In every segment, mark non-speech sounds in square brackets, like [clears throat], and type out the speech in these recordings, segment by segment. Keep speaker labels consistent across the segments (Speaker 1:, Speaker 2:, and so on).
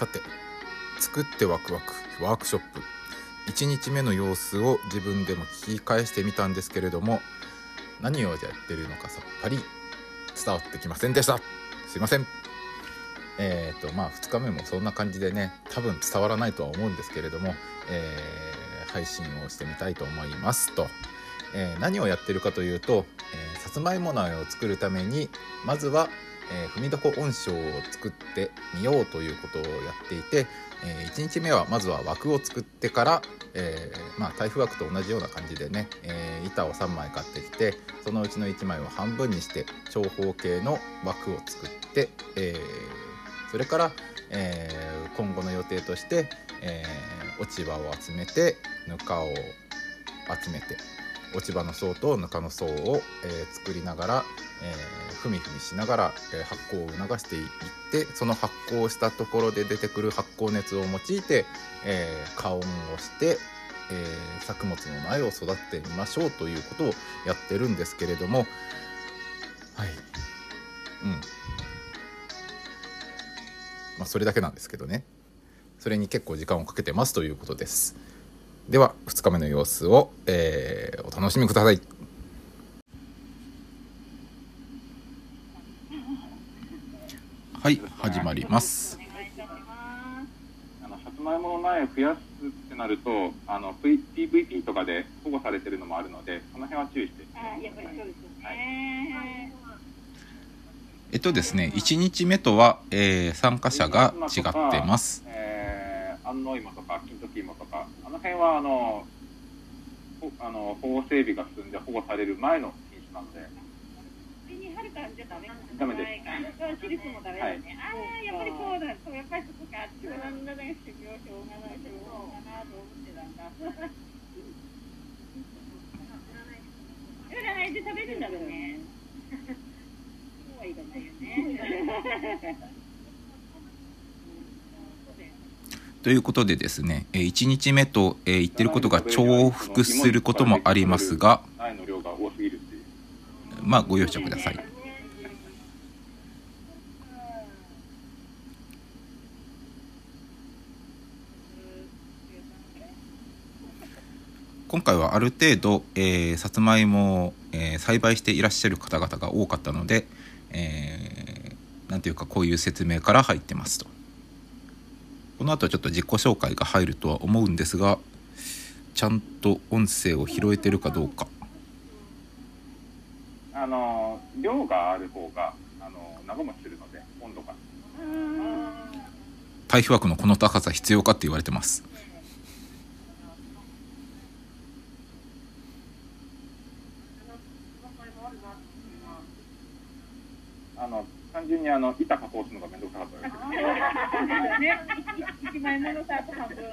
Speaker 1: さて作ってワクワクワークショップ。1日目の様子を自分でも聞き返してみたんですけれども何をやってるのかさっぱり伝わってきませんでした。すいません。えーとまあ2日目もそんな感じでね多分伝わらないとは思うんですけれども、えー、配信をしてみたいと思います。と、えー、何をやってるかというと、え、さつまいもの苗を作るためにまずはえー、踏みどこ音章を作ってみようということをやっていて、えー、1日目はまずは枠を作ってから、えー、まあ、台風枠と同じような感じでね、え板を3枚買ってきてそのうちの1枚を半分にして長方形の枠を作って、えそれから、え今後の予定として、え落ち葉を集めてぬかを集めて落ち葉の層とぬかの層を、え作りながら、えー、ふみふみしながら、えー、発酵を促していってその発酵したところで出てくる発酵熱を用いて、えー、加温をして、えー、作物の苗を育ててみましょうということをやってるんですけれどもはい。うん。まあそれだけなんですけどね。それに結構時間をかけてますということです。では2日目の様子を、えー、お楽しみください。はい始まります。
Speaker 2: あのさつまいもの苗を増やすってなるとあの PVP とかで保護されてるのもあるのでその辺は注意して。やっぱりそうですよね、
Speaker 1: えっとですね1日目とは、えー、参加者が違ってます、
Speaker 2: えー、安納芋とか金時芋とかあの辺はあのあの保護整備が進んで保護される前の品種なのでからじゃダメダメです。シリスもダメだね。ああ、やっぱりそうだ。そうやっぱりそこか。しょうがない、しょうがない、しょうがないと思ってたんだ。[laughs] 占いで食べるんだろうね。そうはいかないよね。
Speaker 1: ということでですね、1日目と言ってることが重複することもありますが、まあご容赦ください。今回はある程度、えー、さつまいもを、えー、栽培していらっしゃる方々が多かったので、えー、なんていうかこういう説明から入ってますと。この後ちょっと自己紹介が入るとは思うんですがちゃんと音声を拾えてるかどうか。
Speaker 2: あの量がある方があの長持ちするので温度が。
Speaker 1: 台風枠のこの高さ必要かって言われてます。
Speaker 2: あの単純にあの板加工するのが面倒くさかったです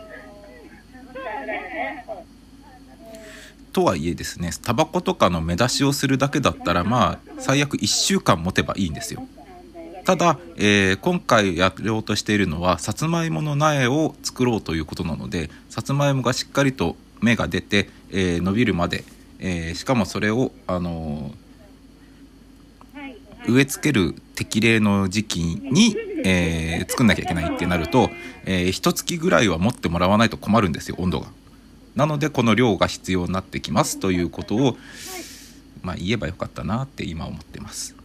Speaker 1: とはいえですねタバコとかの目出しをするだけだったらまあ最悪1週間持てばいいんですよ。ただ、えー、今回やろうとしているのはさつまいもの苗を作ろうということなのでさつまいもがしっかりと芽が出て、えー、伸びるまで、えー、しかもそれを、あの植え付ける適齢の時期に、えー、作んなきゃいけないってなると、えー、1月ぐらいは持ってもらわないと困るんですよ温度が。なのでこの量が必要になってきますということを、まあ、言えばよかったなって今思ってます。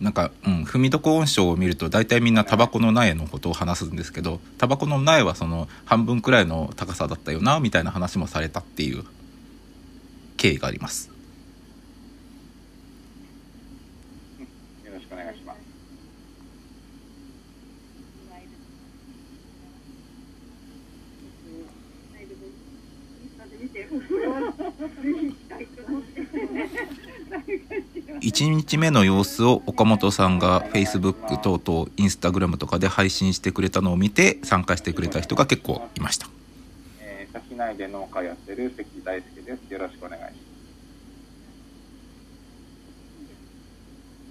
Speaker 1: なんか、うん、踏みどこ音章を見ると大体みんなタバコの苗のことを話すんですけどタバコの苗はその半分くらいの高さだったよなみたいな話もされたっていう経緯があります。
Speaker 2: よろしくお願いします。
Speaker 1: 1日目の様子を岡本さんが Facebook 等々 Instagram とかで配信してくれたのを見て参加してくれた人が結構いました、
Speaker 2: えー、市内で農家やってる関大輔です。よろしくお願いします。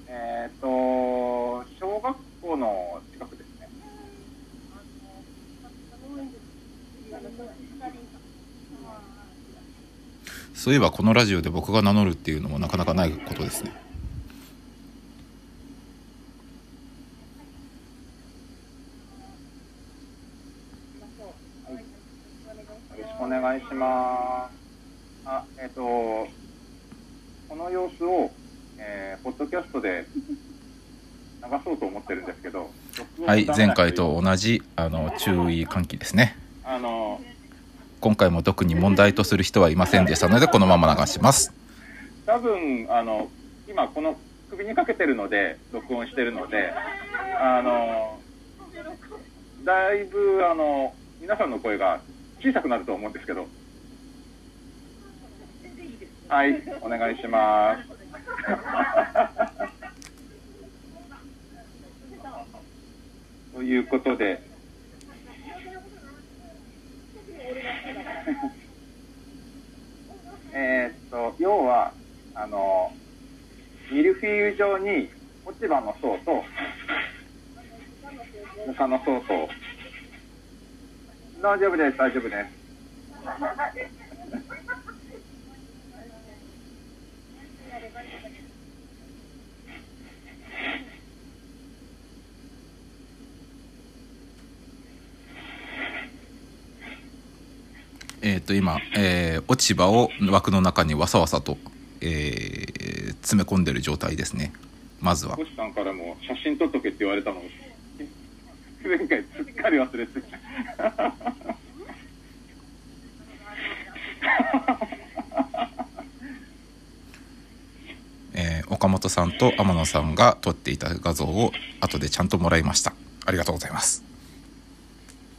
Speaker 2: えっ、ー、と小学校の近くですね
Speaker 1: そういえばこのラジオで僕が名乗るっていうのもなかなかないことですね。
Speaker 2: よろしくお願いします。あえっ、とこの様子を、えー、ポッドキャストで流そうと思ってるんですけど
Speaker 1: はい前回と同じあの注意喚起ですね。
Speaker 2: あの
Speaker 1: 今回も特に問題とする人はいませんでしたのでこのまま流します。
Speaker 2: 多分あの今この首にかけてるので録音してるのであのだいぶあの皆さんの声が小さくなると思うんですけど。はいお願いします。[laughs] ということで [laughs] えっと要はあのミルフィーユ状に落ち葉の層と他の層と。大丈夫です大丈夫です
Speaker 1: えっ、と今、えー落ち葉を枠の中にわさわさと、えー詰め込んでる状態ですね。まずは。
Speaker 2: 星さんからも写真撮っとけって言われたのに。[laughs] 前回すっかり忘れてた。[laughs]
Speaker 1: えー岡本さんと天野さんが撮っていた画像を後でちゃんともらいました。ありがとうございます。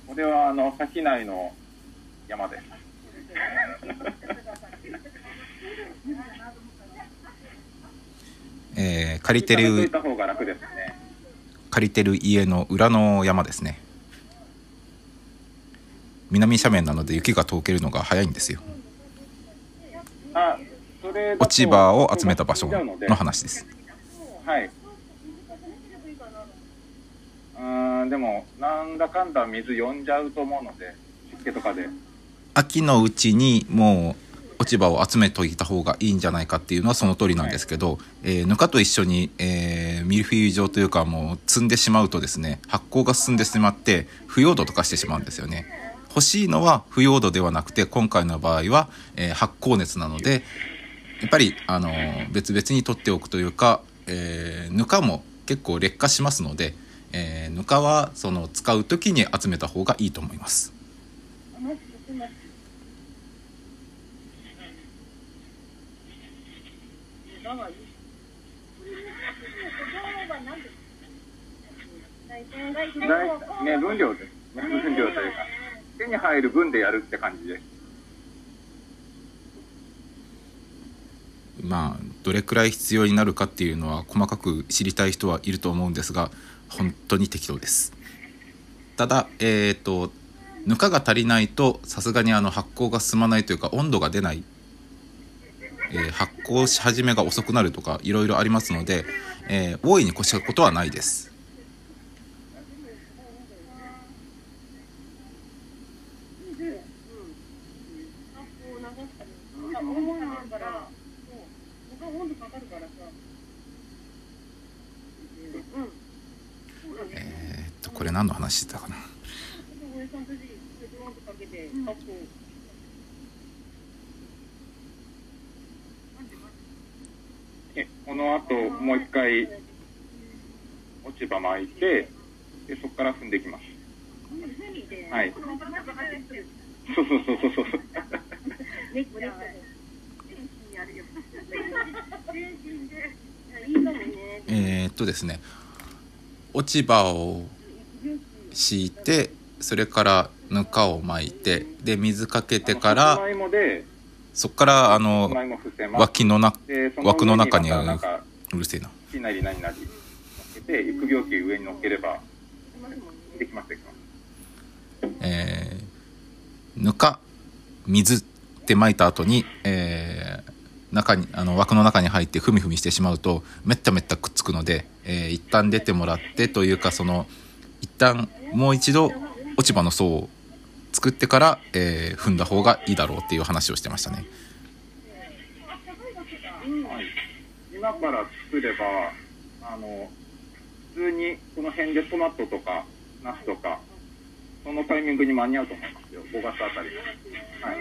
Speaker 2: これはあの崎内の山です
Speaker 1: えー借りてる借りてる家の裏の山ですね。南斜面なので雪が溶けるのが早いんですよ。落ち葉を集めた場所
Speaker 2: の
Speaker 1: 話です。
Speaker 2: はい。うーん、でも、なんだかんだ水呼んじゃうと思うので、湿気とかで。
Speaker 1: 秋のうちにもう落ち葉を集めといた方がいいんじゃないかっていうのはその通りなんですけど、えーぬかと一緒に、えーミルフィーユ状というかもう積んでしまうとですね発酵が進んでしまって腐葉土とかしてしまうんですよね。欲しいのは腐葉土ではなくて今回の場合は、えー発酵熱なのでやっぱり、あのー別々に取っておくというか、えーぬかも結構劣化しますので、えーぬかはその使う時に集めた方がいいと思います
Speaker 2: ね、分量です。ね、分量というか、手に入る分でやるって感じです。
Speaker 1: まあどれくらい必要になるかっていうのは細かく知りたい人はいると思うんですが本当に適当ですただえっ、とぬかが足りないとさすがにあの発酵が進まないというか温度が出ない、えー発酵し始めが遅くなるとかいろいろありますので、えー大いに越したことはないですえーっとこれ何の話してたかな？
Speaker 2: でこの後、もう一回、落ち葉巻いて、で、そこから踏んでいきます。はい。そうそうそうそうそう。
Speaker 1: えーっとですね落ち葉を敷いてそれからぬかを巻いてで水かけてからそこからあ
Speaker 2: さ
Speaker 1: の。脇のな枠の中にうるせえな
Speaker 2: しなり何なり乗っけて、育苗機上に乗っければ、できます、できます。
Speaker 1: えーぬか水って巻いた後に、えー中にあの枠の中に入ってふみふみしてしまうとめっためったくっつくので、えー一旦出てもらってというかその一旦もう一度落ち葉の層を作ってから、えー踏んだ方がいいだろうっていう話をしてましたね。
Speaker 2: はい、今から作ればあの普通にこの辺でトマトとかナスとかそのタイミングに間に合うと思いますよ。5月あたり。はい。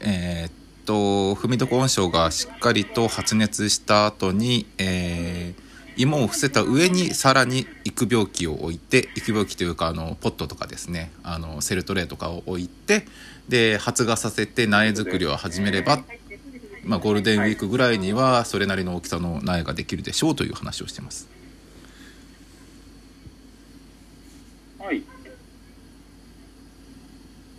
Speaker 1: えー、っと踏み床温床がしっかりと発熱した後に、えー芋を伏せた上にさらに育病期を置いて育病期というかあのポットとかですねあのセルトレーとかを置いてで発芽させて苗作りを始めれば、まあ、ゴールデンウィークぐらいにはそれなりの大きさの苗ができるでしょうという話をしてます。
Speaker 2: はい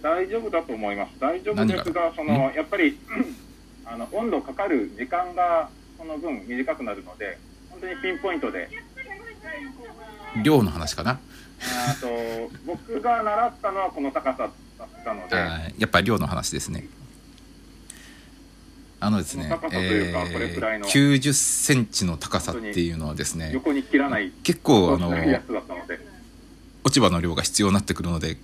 Speaker 2: 大丈夫だと思います。大丈夫ですが、そのやっぱり [clears throat] あの温度かかる時間がその分短くなるので、本当にピンポイントで。
Speaker 1: 量の話かな？
Speaker 2: あと僕が習ったのはこの高さだったので、
Speaker 1: やっぱり量の話ですね。あのですね、えー、90センチの高さっていうのはですね、
Speaker 2: 横に切らない
Speaker 1: 結構あの落ち葉の量が必要になってくるので、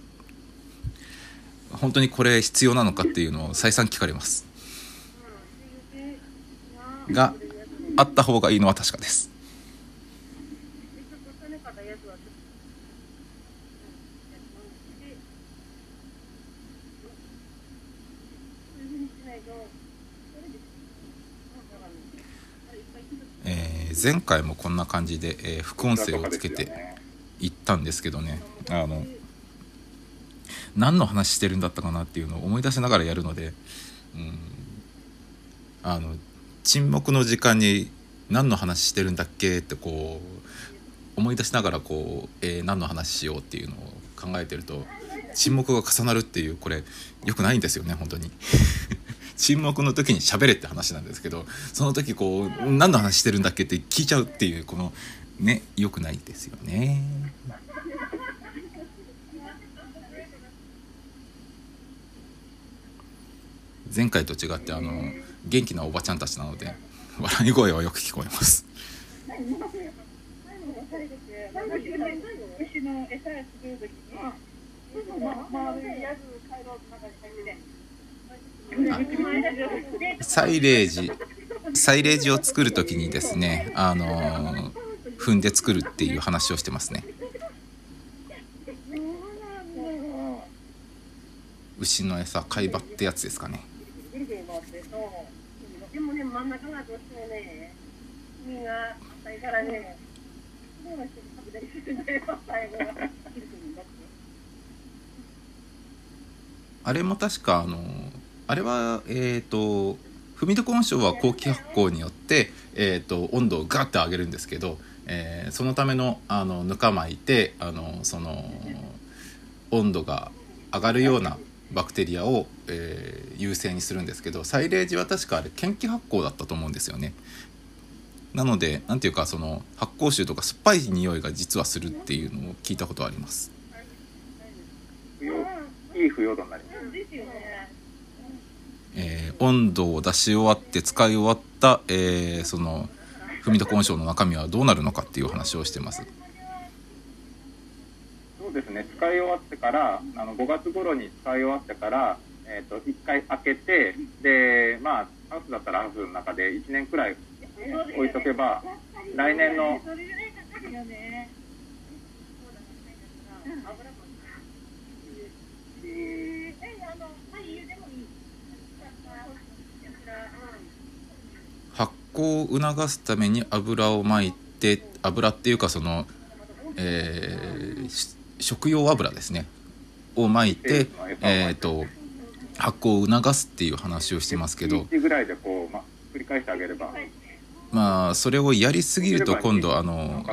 Speaker 1: 本当にこれ必要なのかっていうのを再三聞かれます。が、あった方がいいのは確かです。えー、前回もこんな感じで、えー、副音声をつけていったんですけどねあの何の話してるんだったかなっていうのを思い出しながらやるので、うん、あの沈黙の時間に何の話してるんだっけってこう思い出しながらこう、えー、何の話しようっていうのを考えてると沈黙が重なるっていうこれ良くないんですよね本当に [laughs] 沈黙の時に喋れって話なんですけどその時こう何の話してるんだっけって聞いちゃうっていうこのね良くないですよね。前回と違ってあの元気なおばちゃんたちなので笑い声はよく聞こえます。サイレージサイレージを作る時にですねあのー、踏んで作るっていう話をしてますね牛の餌貝場ってやつですかねでもね真ん中がどうしてもね身が浅いからねそうな人食べたりする。んだよ最後はあれも確かあのあれはえっ、ー、と踏み床温床は後期発酵によって、えーと、温度をガッて上げるんですけど、えー、そのためのあのぬか巻いてあのその温度が上がるようなバクテリアを、えー、優勢にするんですけどサイレージは確かあれ研気発酵だったと思うんですよね。なので何ていうかその発酵臭とか酸っぱい匂いが実はするっていうのを聞いたことあります。
Speaker 2: いい腐葉土になります。
Speaker 1: えー、温度を出し終わって使い終わった、えー、その踏み床温床の中身はどうなるのかっていう話をしてます。
Speaker 2: そうですね使い終わってからあの5月頃に使い終わってから、えーと、1回開けてでまあハウスだったらハウスの中で1年くらい置いとけば来年の
Speaker 1: 発酵を促すために油をまいて油っていうかその、えー、食用油ですね。をまいて、えーと、発酵を促すっていう話をしてますけど。まあそれをやりすぎると今度あの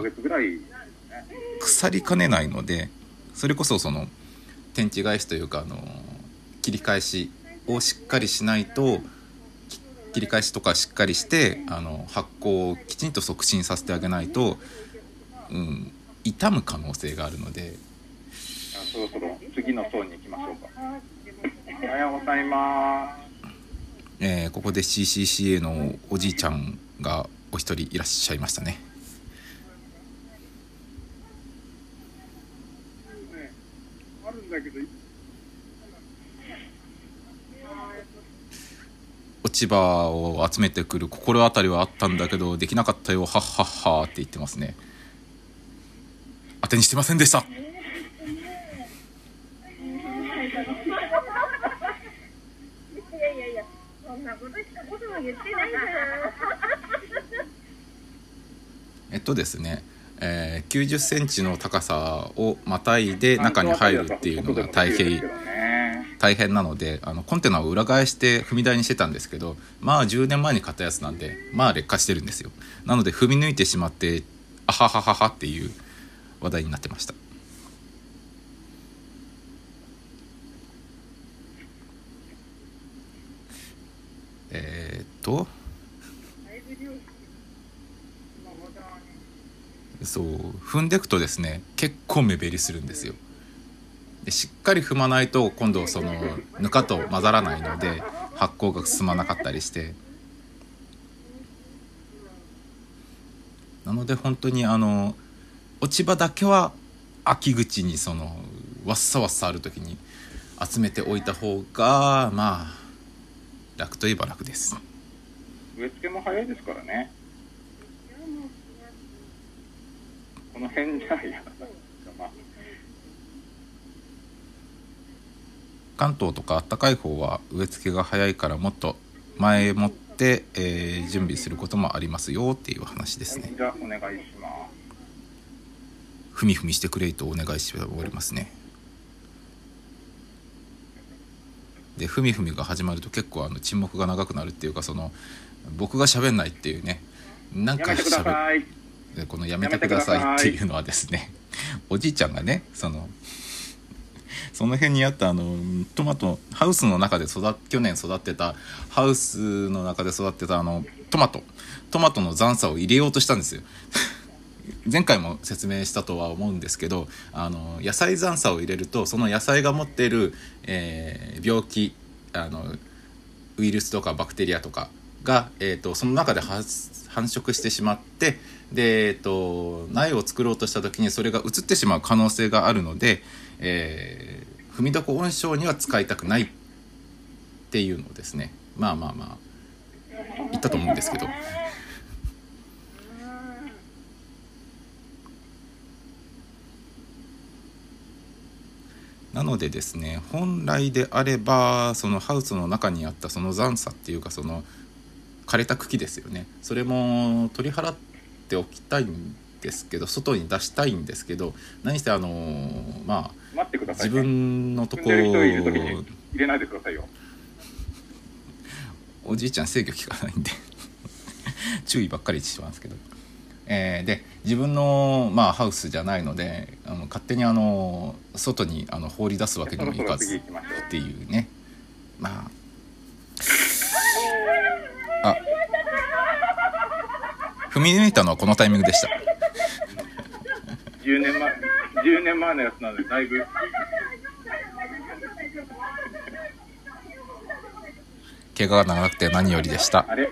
Speaker 1: 腐りかねないのでそれこそその天地返しというかあの切り返しをしっかりしないと切り返しとかしっかりしてあの発酵をきちんと促進させてあげないと、うん、傷む可能性があるので
Speaker 2: 次の層に行きましょうか。おはようございます。
Speaker 1: えー、ここで CCCA のおじいちゃんがお一人いらっしゃいましたね。落ち葉を集めてくる心当たりはあったんだけどできなかったよはっはっはって言ってますね当てにしてませんでした [laughs] えっとですね、えー、90センチの高さをまたいで中に入るっていうのが大変大変なのであのコンテナを裏返して踏み台にしてたんですけどまあ10年前に買ったやつなんでまあ劣化してるんですよ。なので踏み抜いてしまってあははははっていう話題になってましたえー、っと？そう踏んでいくとですね結構目減りするんですよ。でしっかり踏まないと今度そのぬかと混ざらないので発酵が進まなかったりして。なので本当にあの落ち葉だけは秋口にそのわっさわっさある時に集めておいた方がまあ楽といえば楽です。
Speaker 2: 植え付けも早いですからねこの辺じゃや
Speaker 1: 関東とかあったかい方は植え付けが早いからもっと前もって、えー、準備することもありますよっていう話ですね。
Speaker 2: じゃあお願いします。
Speaker 1: ふみふみしてくれとお願いしておりますね。でふみふみが始まると結構あの沈黙が長くなるっていうかその僕が喋んないっていうね。なんか喋でこの「やめてください」っていうのはですねおじいちゃんがねそのその辺にあったあのトマトハウスの中で育去年育ってたハウスの中で育ってたあのトマト。トマトの残差を入れようとしたんですよ前回も説明したとは思うんですけどあの野菜残差を入れるとその野菜が持っている、えー、病気あのウイルスとかバクテリアとかが、えーと、その中で繁殖してしまってで、えーと、苗を作ろうとした時にそれが移ってしまう可能性があるので、えー、踏み床温床には使いたくないっていうのをですねまあまあまあ言ったと思うんですけど。なのでですね本来であればそのハウスの中にあったその残差っていうかその枯れた茎ですよね。それも取り払っておきたいんですけど外に出したいんですけど何せあのま
Speaker 2: あ、自
Speaker 1: 分のとこ
Speaker 2: 入れないでくださいよ。
Speaker 1: おじいちゃん制御効かないんで注意ばっかりしますけど。えー、で自分の、まあ、ハウスじゃないのであの勝手にあの外にあの放り出すわけにもいかずっていうね。まあ。あ。踏み抜いたのはこのタイミングでした。
Speaker 2: 10年前10年前のやつなのでだいぶ。
Speaker 1: 怪我が長くて何よりでした。
Speaker 2: あれ？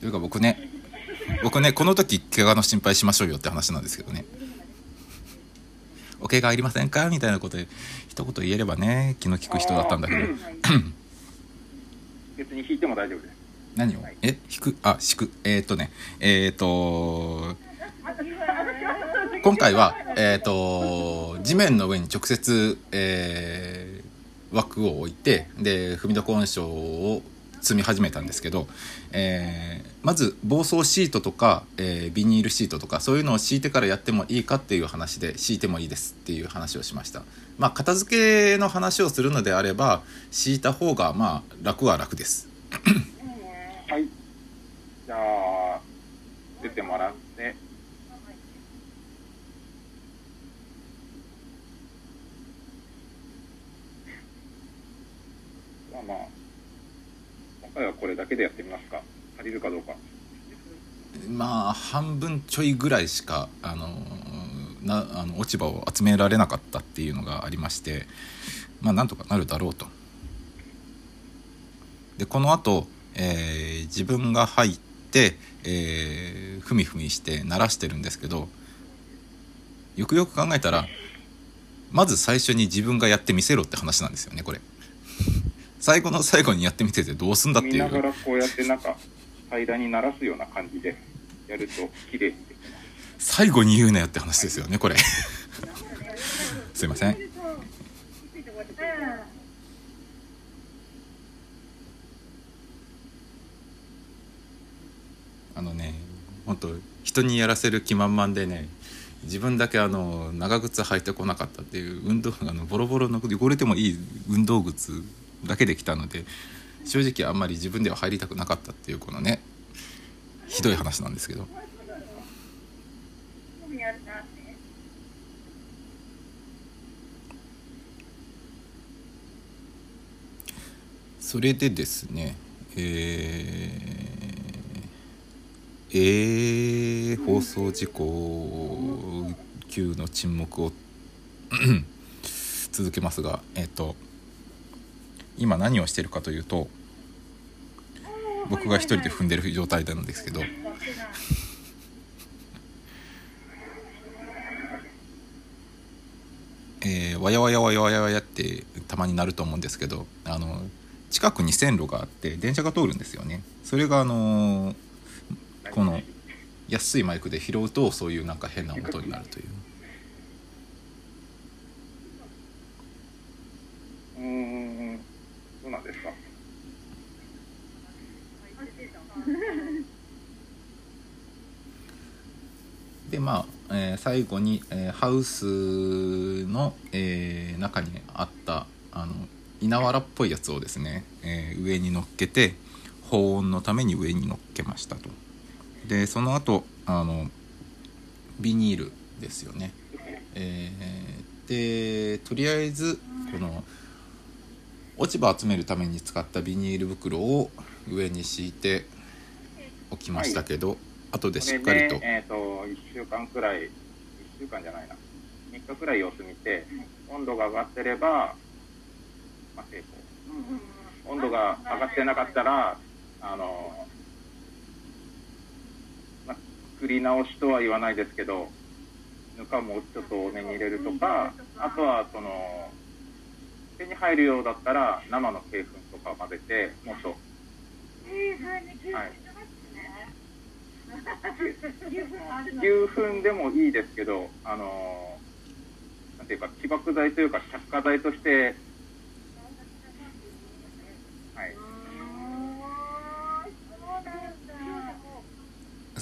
Speaker 1: というか僕ね僕ねこの時怪我の心配しましょうよって話なんですけどね。お怪我ありませんか？みたいなことで一言言えればね気の利く人だったんだけど。
Speaker 2: 別に引いても大丈夫です。
Speaker 1: 何を？え？引く？あ引く。えー、っとねえー、っと今回はえー、っと地面の上に直接、えー、枠を置いてで踏み床温床を積み始めたんですけど、えー、まず防草シートとか、えー、ビニールシートとかそういうのを敷いてからやってもいいかっていう話で敷いてもいいですっていう話をしました。まあ片付けの話をするのであれば敷いた方がまあ楽は楽です
Speaker 2: はい。じゃあ出てもらって。まあまあ今回はこれだけでやってみますか。足りるかどうか。
Speaker 1: まあ半分ちょいぐらいしかあのなあの落ち葉を集められなかったっていうのがありましてまあなんとかなるだろうと。でこの後、えー、自分が入って、えー、ふみふみして鳴らしてるんですけどよくよく考えたらまず最初に自分がやってみせろって話なんですよねこれ。[laughs] 最後の最後にやってみててどうすんだっていう。見な
Speaker 2: がらこうやってなんか平らに鳴らすような感じでやると綺麗にでき
Speaker 1: ます。最後に言うなよって話ですよねこれ。[laughs] すいませんあのね本当人にやらせる気満々でね自分だけあの長靴履いてこなかったっていう運動 [laughs] あのボロボロの汚れてもいい運動靴だけで来たので正直あんまり自分では入りたくなかったっていうこのねひどい話なんですけど。それでですねえー、えー、放送事故級の沈黙を続けますがえっ、と今何をしてるかというと僕が一人で踏んでる状態なんですけど [laughs] えー、わやわやわやわやわやってたまになると思うんですけどあの近くに線路があって電車が通るんですよね。それがあのー、この安いマイクで拾うとそういうなんか変な音になるという。
Speaker 2: うんどうなんですか？[laughs]
Speaker 1: でまあ、えー、最後に、えー、ハウスの、えー、中にあったあの稲わらっぽいやつをですね、えー、上に乗っけて保温のために上に乗っけましたとでその後あのビニールですよね、えー、でとりあえずこの落ち葉集めるために使ったビニール袋を上に敷いておきましたけど、はい、後でしっかりと,、
Speaker 2: えーと、1週間くらい1週間じゃないな。3日くらい様子見て温度が上がってれば、まあ、成功。温度が上がってなかったらあの、まあ、作り直しとは言わないですけどぬかもちょっと多めに入れるとかあとはその手に入るようだったら生の鶏粉とか混ぜてもっと、はい、[laughs] 牛糞でもいいですけど、あのなんていうか、起爆剤というか、着火剤として、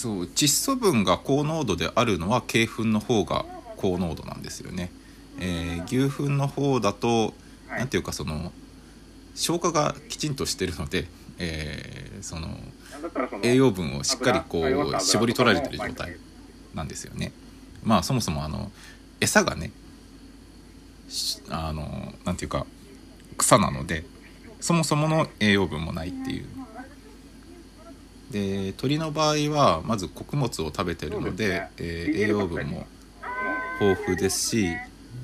Speaker 1: そう窒素分が高濃度であるのは鶏粉の方が高濃度なんですよね。えー、牛糞の方だと、はい、なんていうかその消化がきちんとしてるので、えー、その栄養分をしっかりこう絞り取られてる状態なんですよね。まあそもそもあの餌がねあのなんていうか草なのでそもそもの栄養分もないっていう。で鳥の場合はまず穀物を食べてるので、えー、栄養分も豊富ですし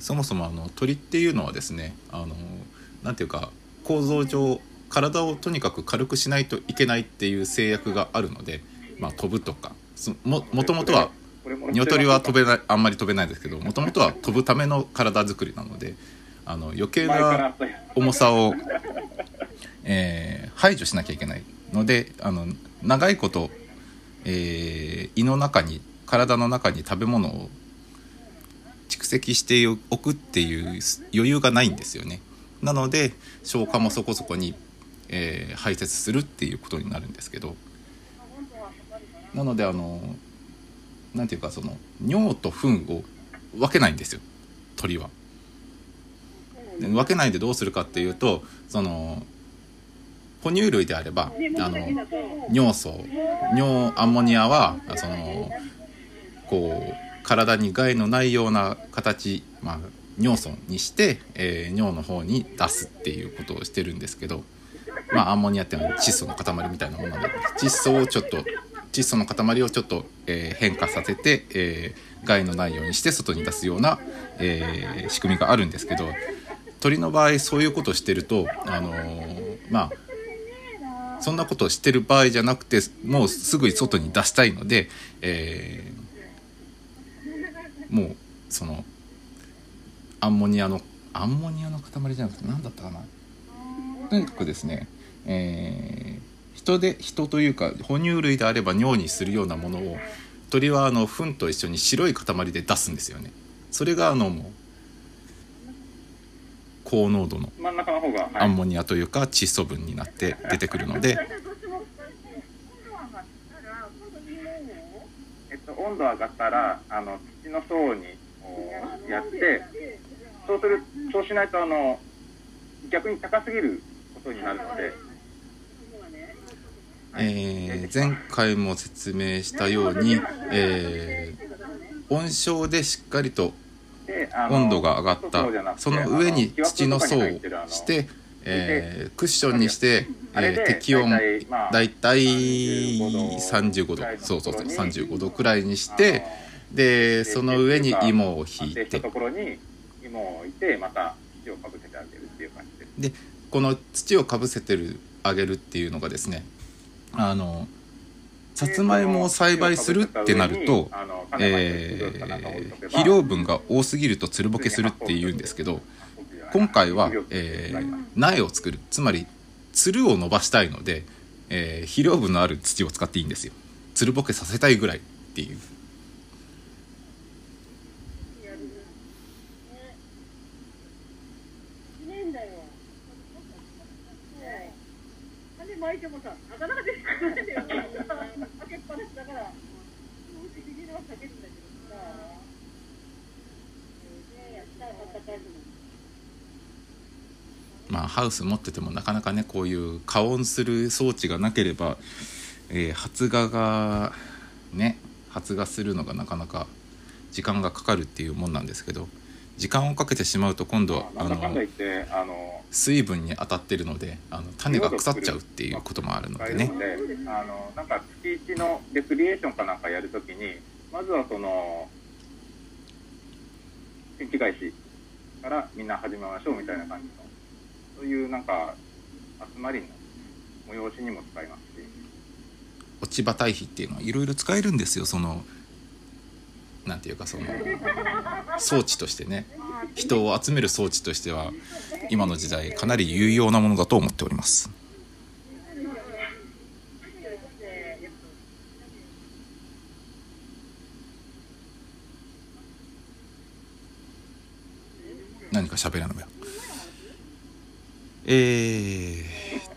Speaker 1: そもそもあの鳥っていうのはですねあのなんていうか構造上体をとにかく軽くしないといけないっていう制約があるので、まあ、飛ぶとかももともとは鶏は飛べないあんまり飛べないですけどもともとは飛ぶための体作りなのであの余計な重さを、えー、排除しなきゃいけないのであの長いこと、えー、胃の中に体の中に食べ物を蓄積しておくっていう余裕がないんですよね。なので消化もそこそこにえー、排泄するっていうことになるんですけどなのであの何て言うかその尿と糞を分けないんですよ鳥は。分けないでどうするかっていうとその哺乳類であればあの尿素尿アンモニアはそのこう体に害のないような形、まあ、尿素にして、えー、尿の方に出すっていうことをしてるんですけどまあ、アンモニアっていうのは窒素の塊みたいなもので窒素をちょっと窒素の塊をちょっと、えー、変化させて、えー、害のないようにして外に出すような、えー、仕組みがあるんですけど鳥の場合そういうことをしてると、あのまあ、そんなことをしてる場合じゃなくてもうすぐに外に出したいので、えー、もうそのアンモニアのアンモニアの塊じゃなくて何だったかな。とにかくですね、えー、人で人というか哺乳類であれば尿にするようなものを鳥はあの糞と一緒に白い塊で出すんですよね。それがあのもう高濃度のアンモニアというか窒素分になって [laughs] 出てくるので、
Speaker 2: えっと、温度上がったらあの土の層にやってそうするそうしないとあの逆に高すぎることになるので。
Speaker 1: えー、前回も説明したように、えー、温床でしっかりと温度が上がった。その上に土の層をして、えー、クッションにして、えー、適温だいたい35度そうそうそう。35度くらいにしてでその上に芋を引いて。でこの土をかぶせてるあげるっていうのがですねあのさつまいもを栽培するってなると、えー、肥料分が多すぎるとつるぼけするっていうんですけど今回は、えー、苗を作るつまりつるを伸ばしたいので、えー、肥料分のある土を使っていいんですよ。つるぼけさせたいぐらいっていう。巻いてもさ、なかなか出てこないんだよ。開けっぱなしだから、できれば避けるんだけどさ。やったらまた帰るの。まあ、ハウス持っててもなかなかねこういう加温する装置がなければ、えー、発芽がね発芽するのがなかなか時間がかかるっていうもんなんですけど時間をかけてしまうと今度はあの水分に当たってるのであの種が腐っちゃうっていうこともあるのでね。
Speaker 2: あのなんか月1のレクリエーションかなんかやるときにまずはその天気返しからみんな始めましょうみたいな感じのそういうなんか集まりの催しにも使いますし。
Speaker 1: 落ち葉堆肥っていうのはいろいろ使えるんですよ。そのなんていうかその装置としてね。人を集める装置としては今の時代かなり有用なものだと思っております。何か喋らないえー、っ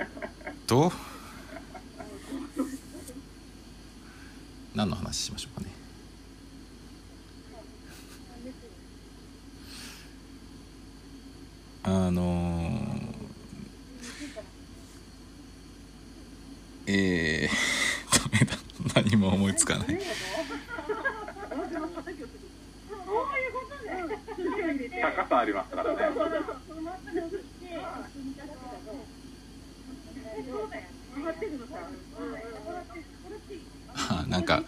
Speaker 1: と何の話しましょうかね。あのー、えー、ダメだ。何も思いつかない。
Speaker 2: 高さありますからね。[laughs]
Speaker 1: なんか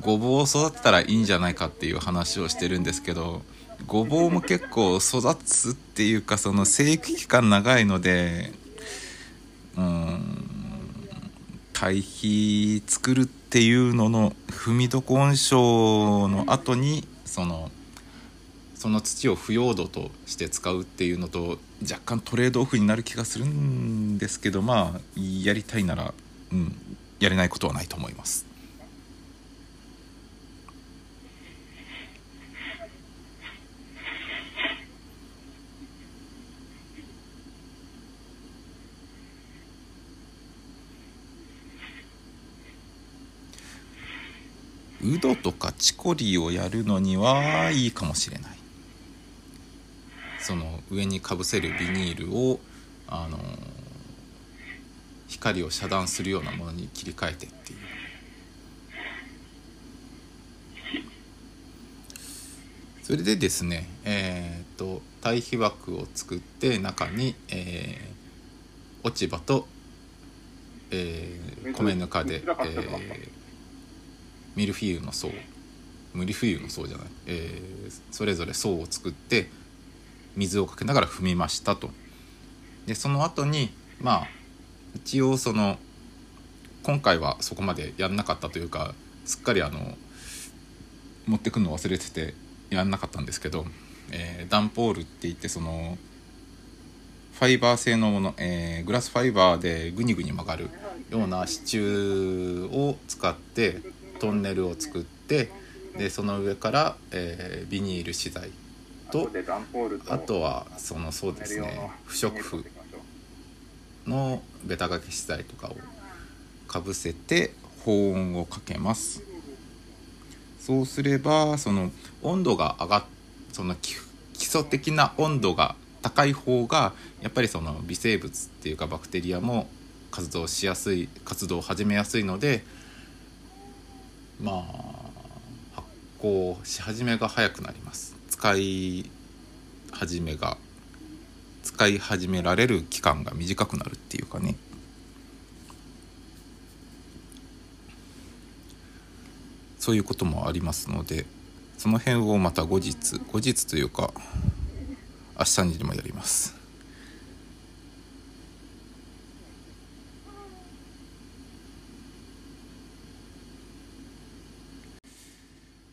Speaker 1: ごぼうを育てたらいいんじゃないかっていう話をしてるんですけどごぼうも結構育つっていうかその生育期間長いのでうん堆肥作るっていうのの踏み床温床の後にそのその土を腐葉土として使うっていうのと若干トレードオフになる気がするんですけどまあやりたいなら、うん、やれないことはないと思います。ウドとかチコリーをやるのにはいいかもしれないその上にかぶせるビニールをあの光を遮断するようなものに切り替えてっていう。それでですねえっ、と堆肥枠を作って中に、えー、落ち葉と、えー、米ぬかで、えー、ミルフィーユの層。ミルフィーユの層じゃない、えー、それぞれ層を作って水をかけながら踏みましたと。でその後にまあ一応その今回はそこまでやんなかったというかすっかりあの持ってくるの忘れててやんなかったんですけど、えー、ダンポールって言ってそのファイバー製のもの、えー、グラスファイバーでグニグニ曲がるような支柱を使ってトンネルを作ってでその上から、えー、ビニール資材とあとはそのそうですね不織布のベタ掛け資材とかをかぶせて保温をかけます。そうすればその温度が上がっその基礎的な温度が高い方がやっぱりその微生物っていうかバクテリアも活動しやすい活動を始めやすいのでまあ発酵し始めが早くなります使い始めが使い始められる期間が短くなるっていうかね。そういうこともありますのでその辺をまた後日後日というか明日にでもやります。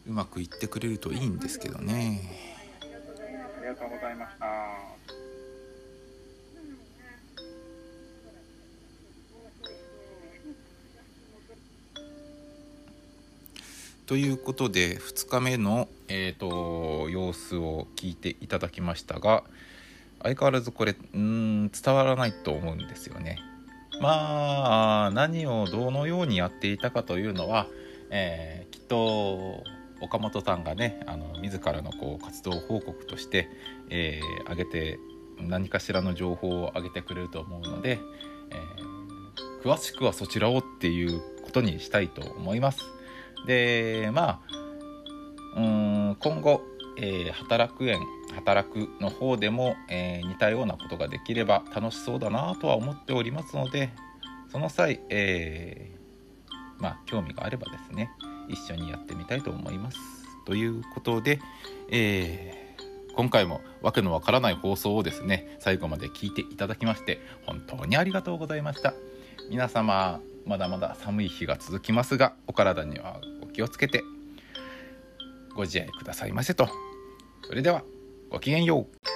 Speaker 1: うまくいってくれるといいんですけどね
Speaker 2: ありがとうございました
Speaker 1: ということで2日目の、えーと、様子を聞いていただきましたが相変わらずこれん伝わらないと思うんですよね。まあ何をどのようにやっていたかというのは、えー、きっと岡本さんがねあの自らのこう活動報告として、えー、上げて何かしらの情報を上げてくれると思うので、えー、詳しくはそちらをっていうことにしたいと思います。でまあうん今後、えー、働く園働くの方でも、えー、似たようなことができれば楽しそうだなとは思っておりますのでその際、えー、まあ興味があればですね一緒にやってみたいと思います。ということで、えー、今回もわけのわからない放送をですね最後まで聞いていただきまして本当にありがとうございました。皆様まだまだ寒い日が続きますがお体にはお気をつけてご自愛くださいませとそれではごきげんよう